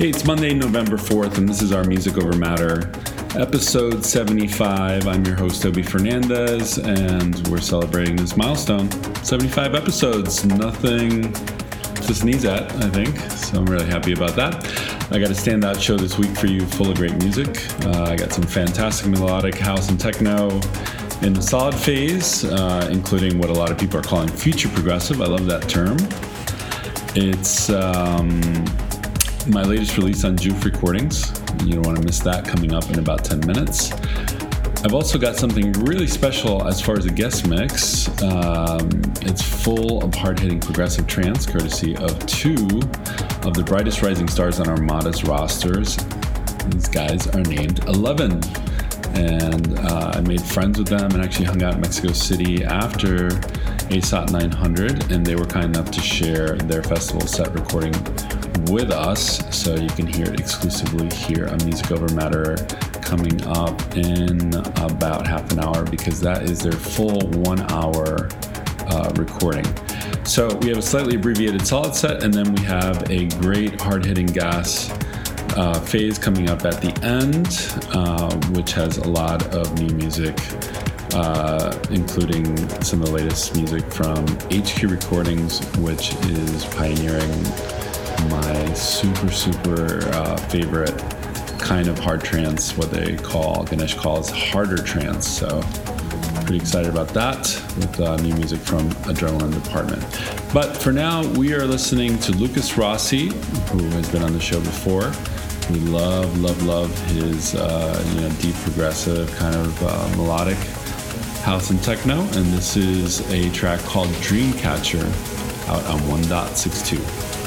Hey, it's Monday, November 4th, and this is our Music Over Matter, episode 75. I'm your host, Obie Fernandez, and we're celebrating this milestone 75 episodes. Nothing to sneeze at, I think, so I'm really happy about that. I got a standout show this week for you, full of great music. Uh, I got some fantastic melodic house and techno in the solid phase, uh, including what a lot of people are calling future progressive. I love that term. It's. Um, my latest release on JOOF Recordings. You don't want to miss that coming up in about 10 minutes. I've also got something really special as far as a guest mix. Um, it's full of hard hitting progressive trance, courtesy of two of the brightest rising stars on our Armada's rosters. These guys are named Elevven. And uh, I made friends with them and actually hung out in Mexico City after ASOT 900, and they were kind enough to share their festival set recording with us, so you can hear it exclusively here on Music Over Matter coming up in about half an hour because that is their full one hour uh, recording. So we have a slightly abbreviated solid set, and then we have a great hard hitting gas. Uh, phase coming up at the end, uh, which has a lot of new music uh, including some of the latest music from HQ Recordings, which is pioneering my super, super uh, favorite kind of hard trance, what they call, Ganesh calls harder trance. So, pretty excited about that with uh, new music from Adrenaline Department. But for now, we are listening to Lucas Rossi, who has been on the show before. We love, love, love his uh, you know deep progressive kind of uh, melodic house and techno, and this is a track called Dreamcatcher out on 1.62.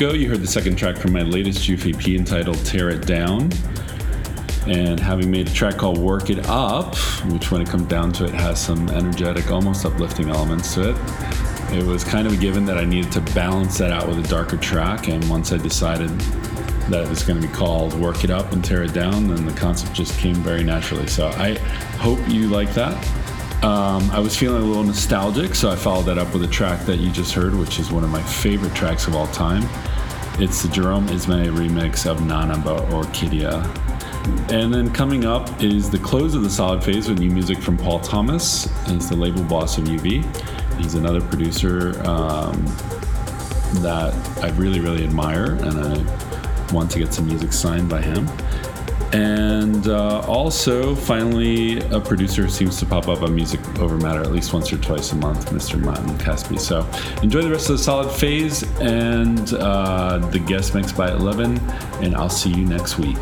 you heard the second track from my latest JOOF EP entitled Tear It Down. And having made a track called Work It Up, which when it comes down to it has some energetic, almost uplifting elements to it, it was kind of a given that I needed to balance that out with a darker track. And once I decided that it was going to be called Work It Up and Tear It Down, then the concept just came very naturally. So I hope you like that. Um, I was feeling a little nostalgic, so I followed that up with a track that you just heard, which is one of my favorite tracks of all time. It's the Jerome Isma-Ae remix of Nana by Orkidea. And then coming up is the close of the solid phase with new music from Paul Thomas. He's the label boss of UV. He's another producer um, that I really, really admire, and I want to get some music signed by him. And uh, also, finally, a producer seems to pop up on Music Over Matter at least once or twice a month, Mr. Matan Caspi. So enjoy the rest of the solid phase and uh, the guest mix by Elevven, and I'll see you next week.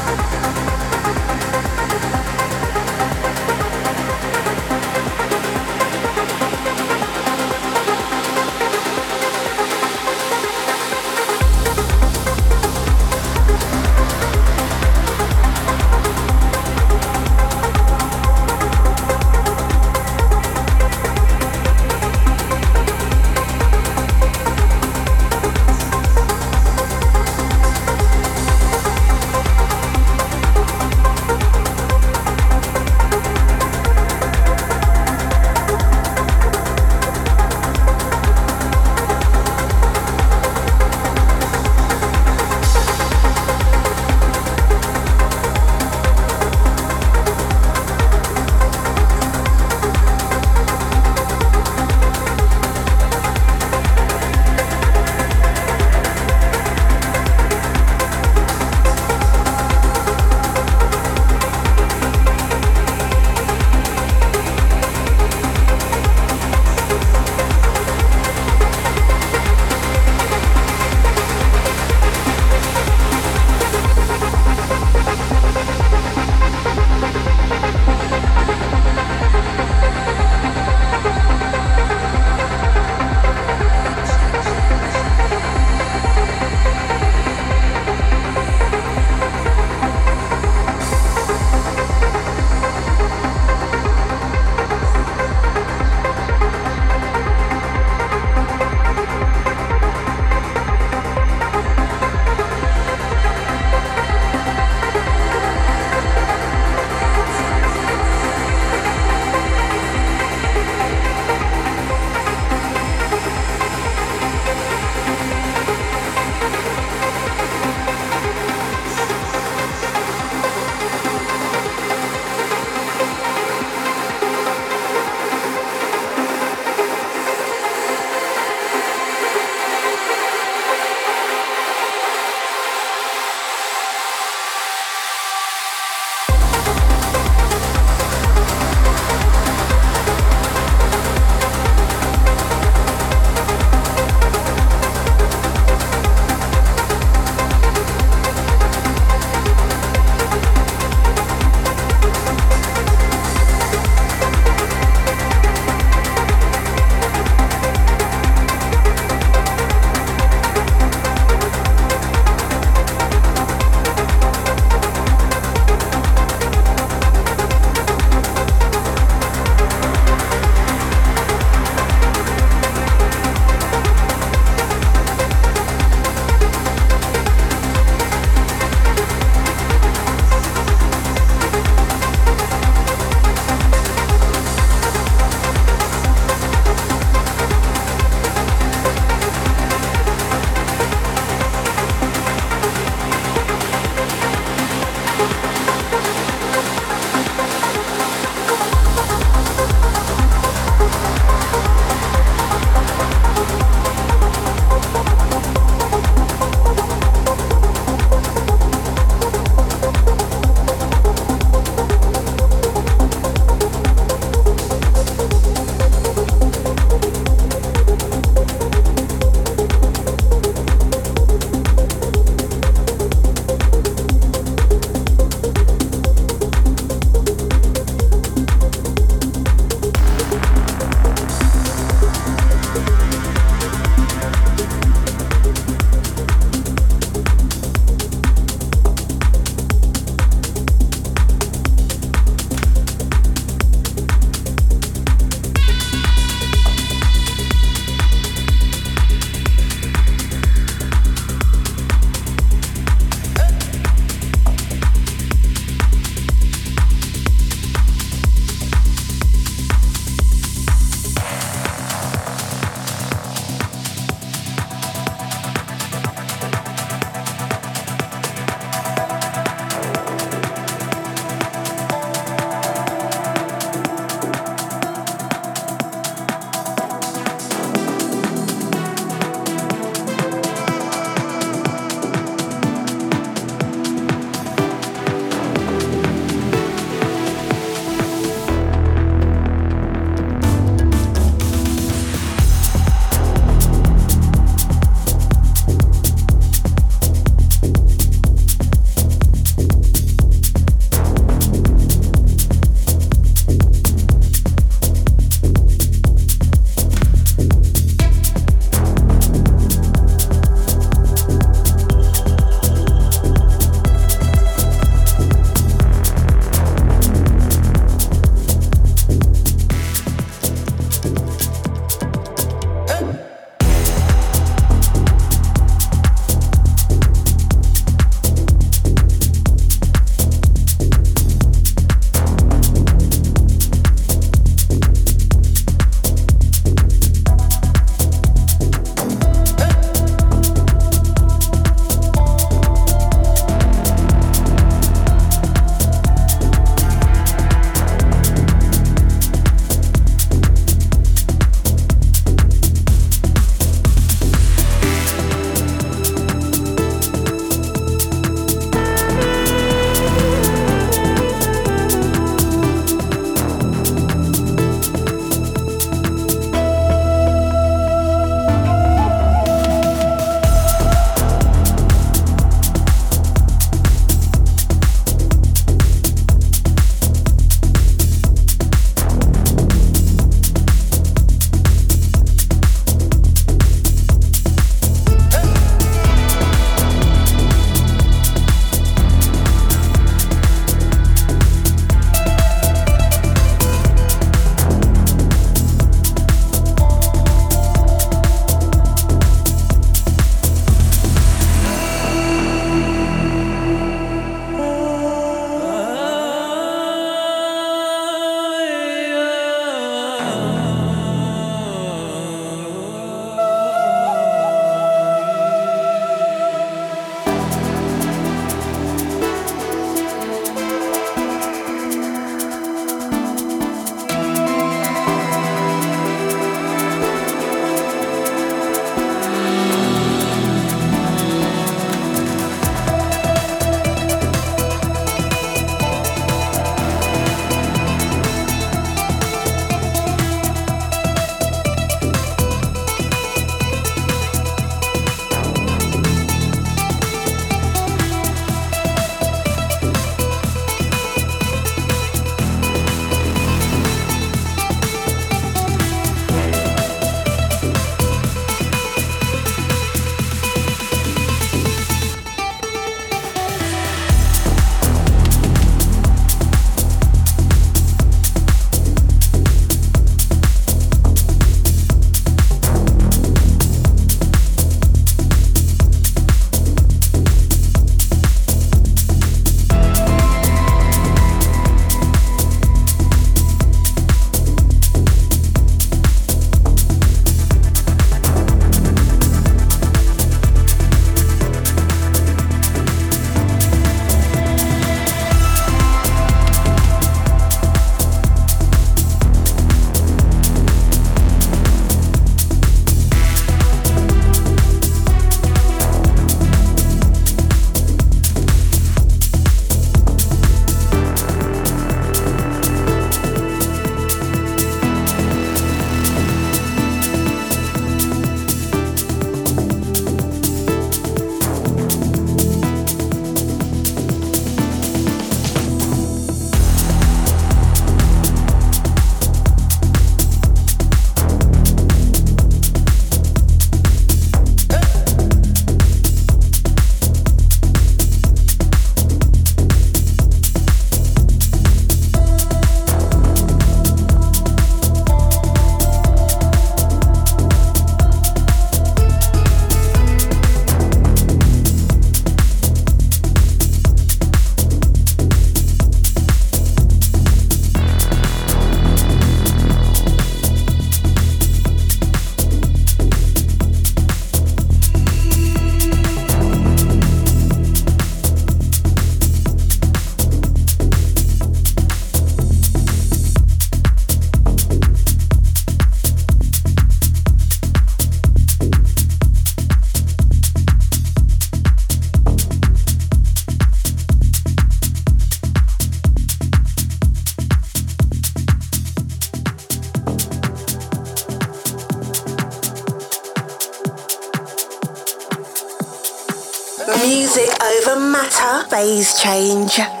Over matter phase change.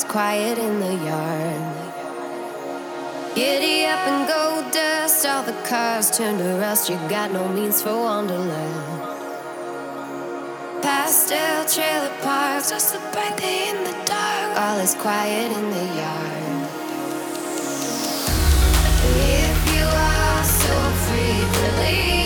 Is quiet in the yard. Giddy up and gold dust, all the cars turn to rust, you got no means for wonderland. Pastel trailer parks, stars so brightly in the dark, All is quiet in the yard. If you are so frequently in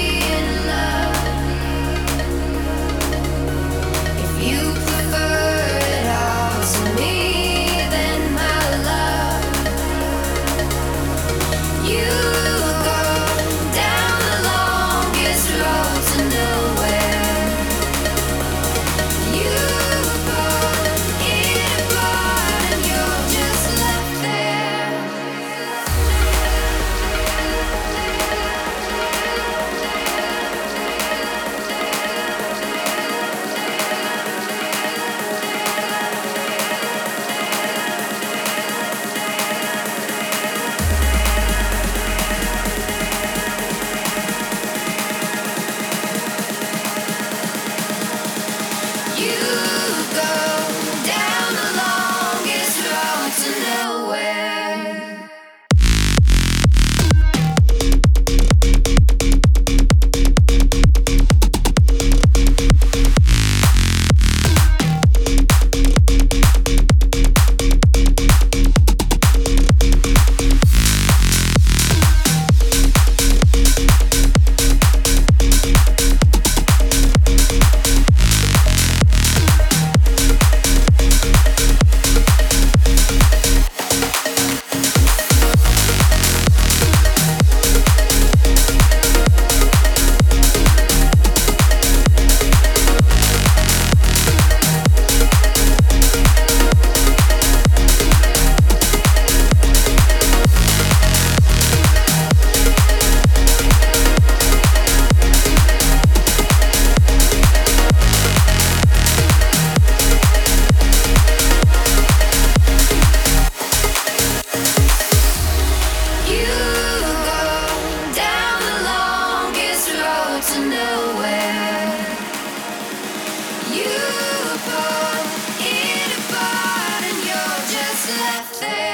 say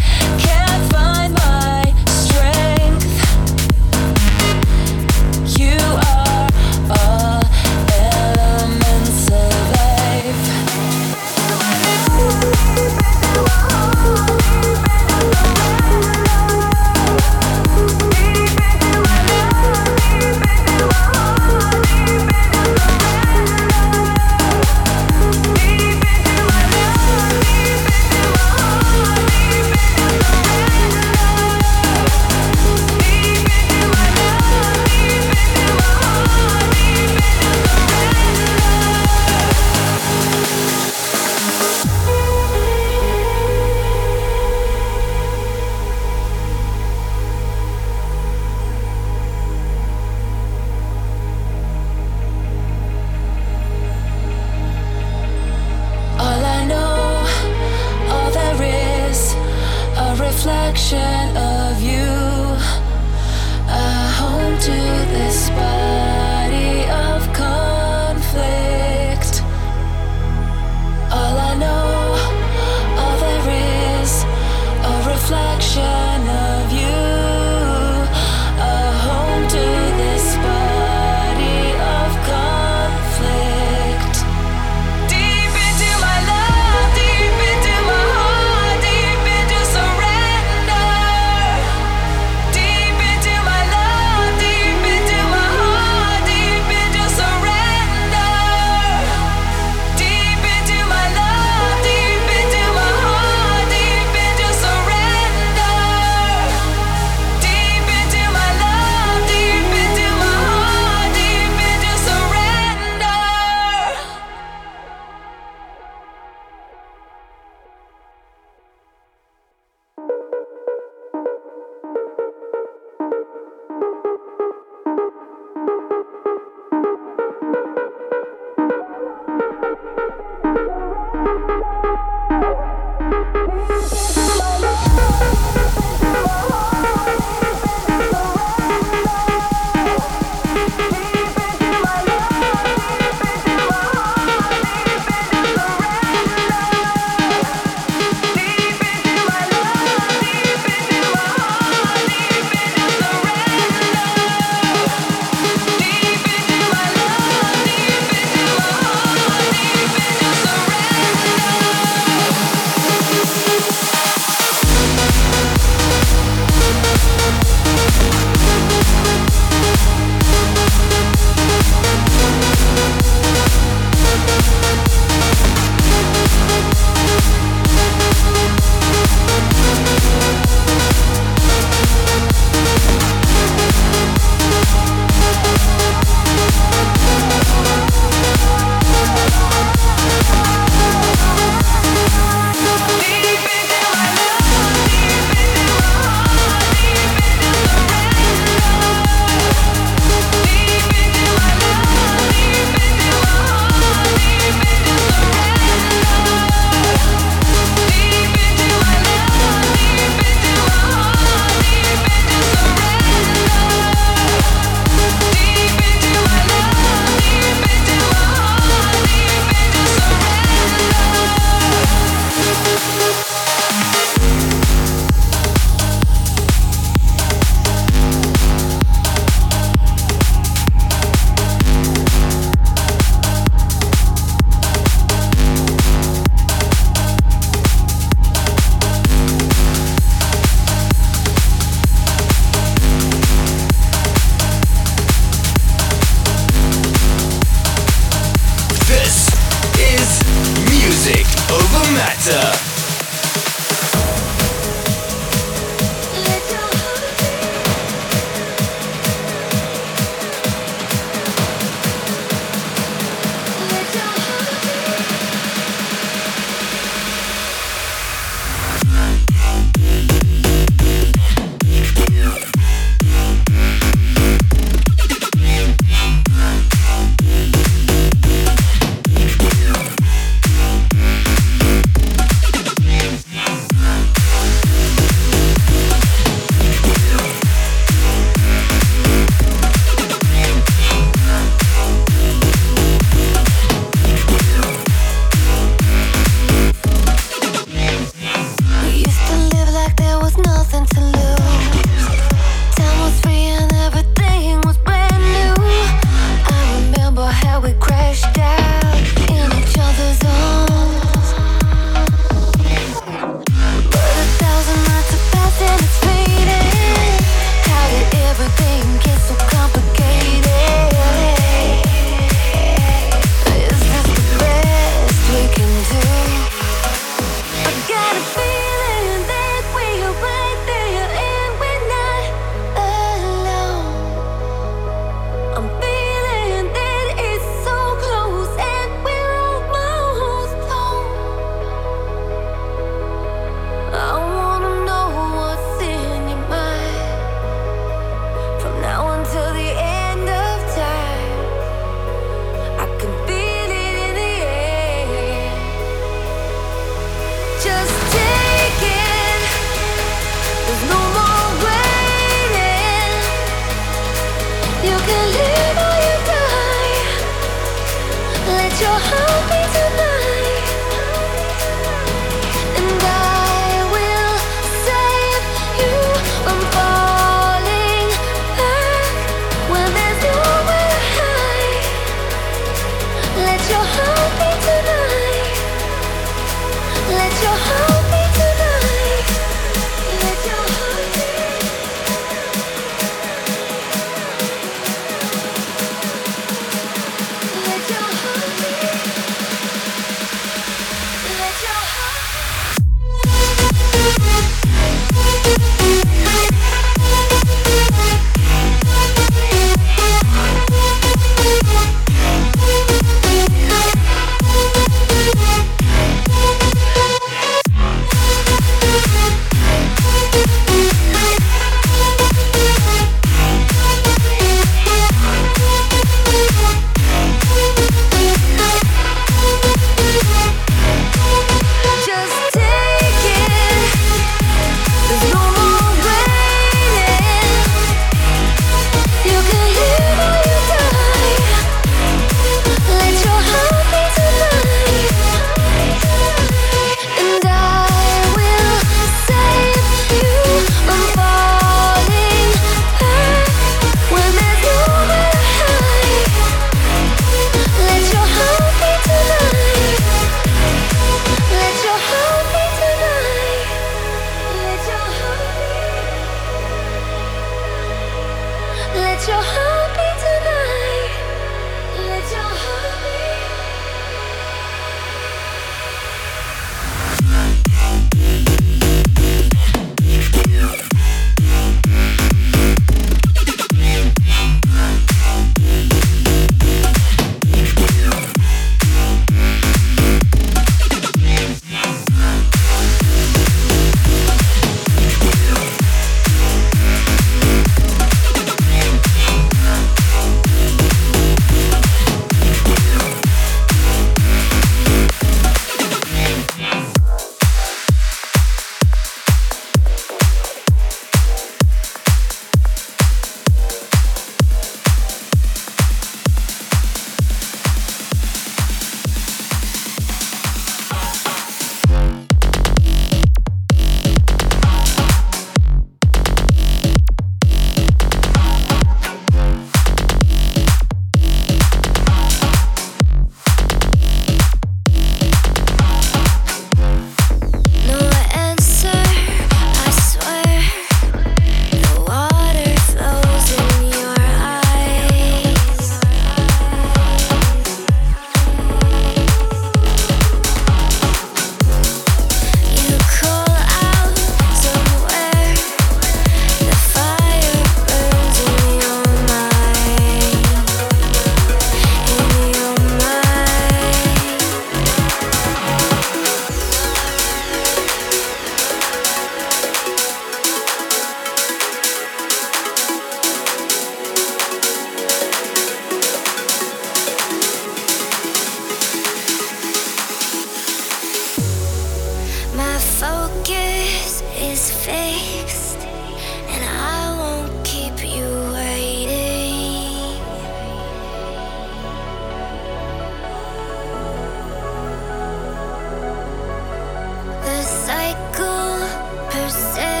Cycle persists.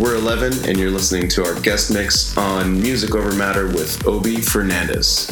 We're Elevven, and you're listening to our guest mix on Music Over Matter with Obie Fernandez.